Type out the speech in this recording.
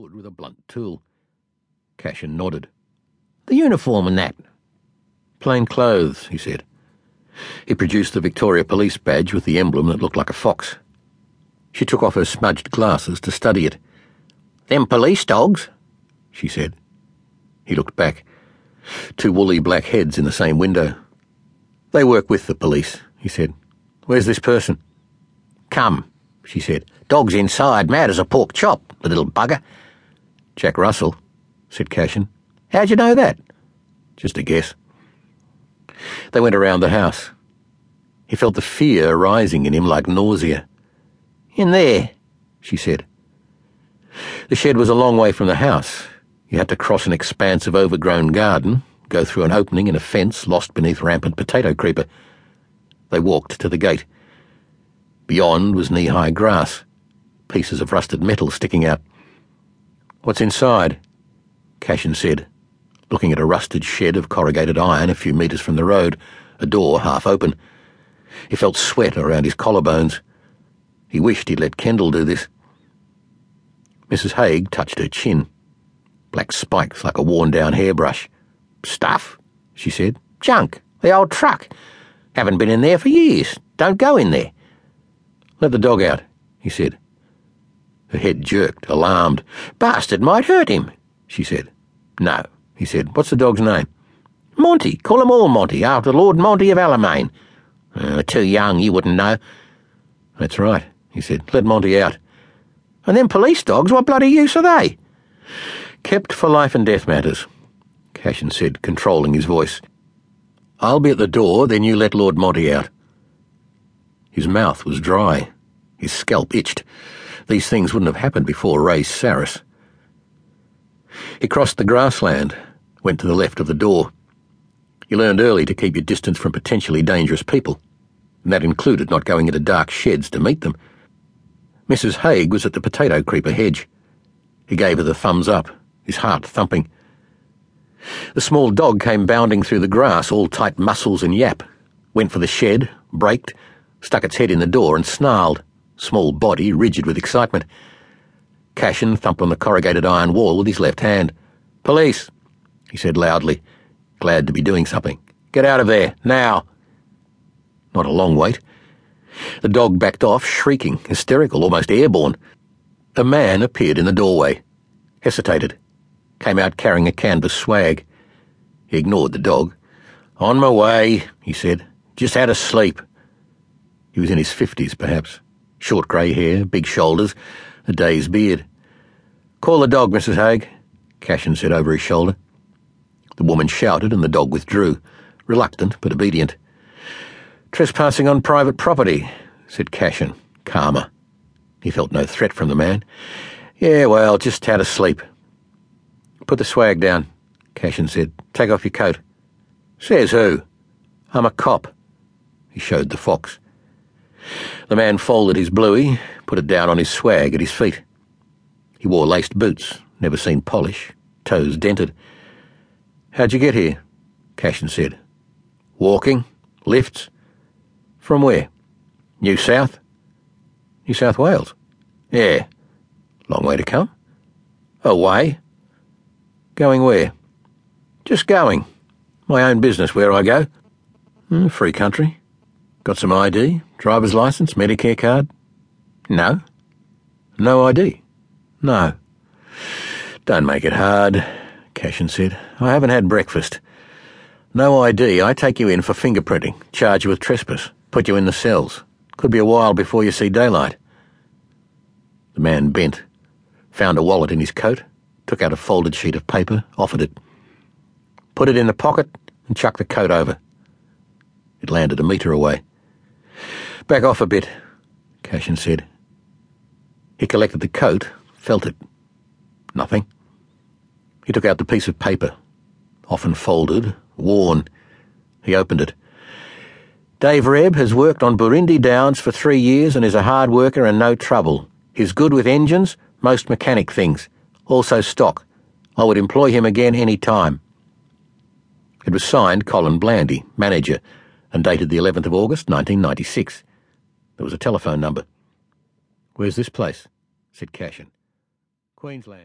wood with a blunt tool. Cashin nodded. The uniform and that. Plain clothes, he said. He produced the Victoria Police badge with the emblem that looked like a fox. She took off her smudged glasses to study it. Them police dogs, she said. He looked back. Two woolly black heads in the same window. They work with the police, he said. Where's this person? Come, she said. Dog's inside, mad as a pork chop, the little bugger. Jack Russell, said Cashin. How'd you know that? Just a guess. They went around the house. He felt the fear rising in him like nausea. In there, she said. The shed was a long way from the house. You had to cross an expanse of overgrown garden, go through an opening in a fence lost beneath rampant potato creeper. They walked to the gate. Beyond was knee high grass, pieces of rusted metal sticking out. What's inside? Cashin said, looking at a rusted shed of corrugated iron a few metres from the road, a door half open. He felt sweat around his collarbones. He wished he'd let Kendall do this. Mrs. Haig touched her chin. Black spikes like a worn down hairbrush. Stuff, she said. Junk. The old truck. Haven't been in there for years. Don't go in there. Let the dog out, he said. Her head jerked, alarmed. Bastard might hurt him, she said. No, he said. What's the dog's name? Monty. Call him all Monty, after Lord Monty of Alamein. Uh, too young, you wouldn't know. That's right, he said. Let Monty out. And them police dogs, what bloody use are they? Kept for life and death matters, Cashin said, controlling his voice. I'll be at the door, then you let Lord Monty out. His mouth was dry. His scalp itched. These things wouldn't have happened before Ray Saris. He crossed the grassland, went to the left of the door. You learned early to keep your distance from potentially dangerous people, and that included not going into dark sheds to meet them. Mrs. Haig was at the potato creeper hedge. He gave her the thumbs up, his heart thumping. The small dog came bounding through the grass, all tight muscles and yap, went for the shed, braked, stuck its head in the door and snarled, small body rigid with excitement. Cashin thumped on the corrugated iron wall with his left hand. Police, he said loudly, glad to be doing something. Get out of there, now. Not a long wait. The dog backed off, shrieking, hysterical, almost airborne. A man appeared in the doorway, hesitated, came out carrying a canvas swag. He ignored the dog. On my way, he said. Just had a sleep. He was in his fifties, perhaps. Short grey hair, big shoulders, a day's beard. Call the dog, Mrs. Haig, Cashin said over his shoulder. The woman shouted and the dog withdrew, reluctant but obedient. Trespassing on private property, said Cashin, calmer. He felt no threat from the man. Yeah, well, just had a sleep. Put the swag down, Cashin said. Take off your coat. Says who? I'm a cop. He showed the fox. The man folded his bluey, put it down on his swag at his feet. He wore laced boots, never seen polish, toes dented. How'd you get here? Cashin said. Walking? Lifts? From where? New South? New South Wales? Yeah. Long way to come? Away? Going where? Just going. My own business where I go. Mm, free country. Got some ID? Driver's license? Medicare card? No. No ID? No. Don't make it hard, Cashin said. I haven't had breakfast. No ID. I take you in for fingerprinting, charge you with trespass. Put you in the cells. Could be a while before you see daylight. The man bent, found a wallet in his coat, took out a folded sheet of paper, offered it. Put it in the pocket and chucked the coat over. It landed a metre away. Back off a bit, Cashin said. He collected the coat, felt it. Nothing. He took out the piece of paper, often folded, worn. He opened it. Dave Rebb has worked on Burindi Downs for three years and is a hard worker and no trouble. He's good with engines, most mechanic things, also stock. I would employ him again any time. It was signed Colin Blandy, manager, and dated the 11th of August, 1996. There was a telephone number. Where's this place? said Cashin. Queensland.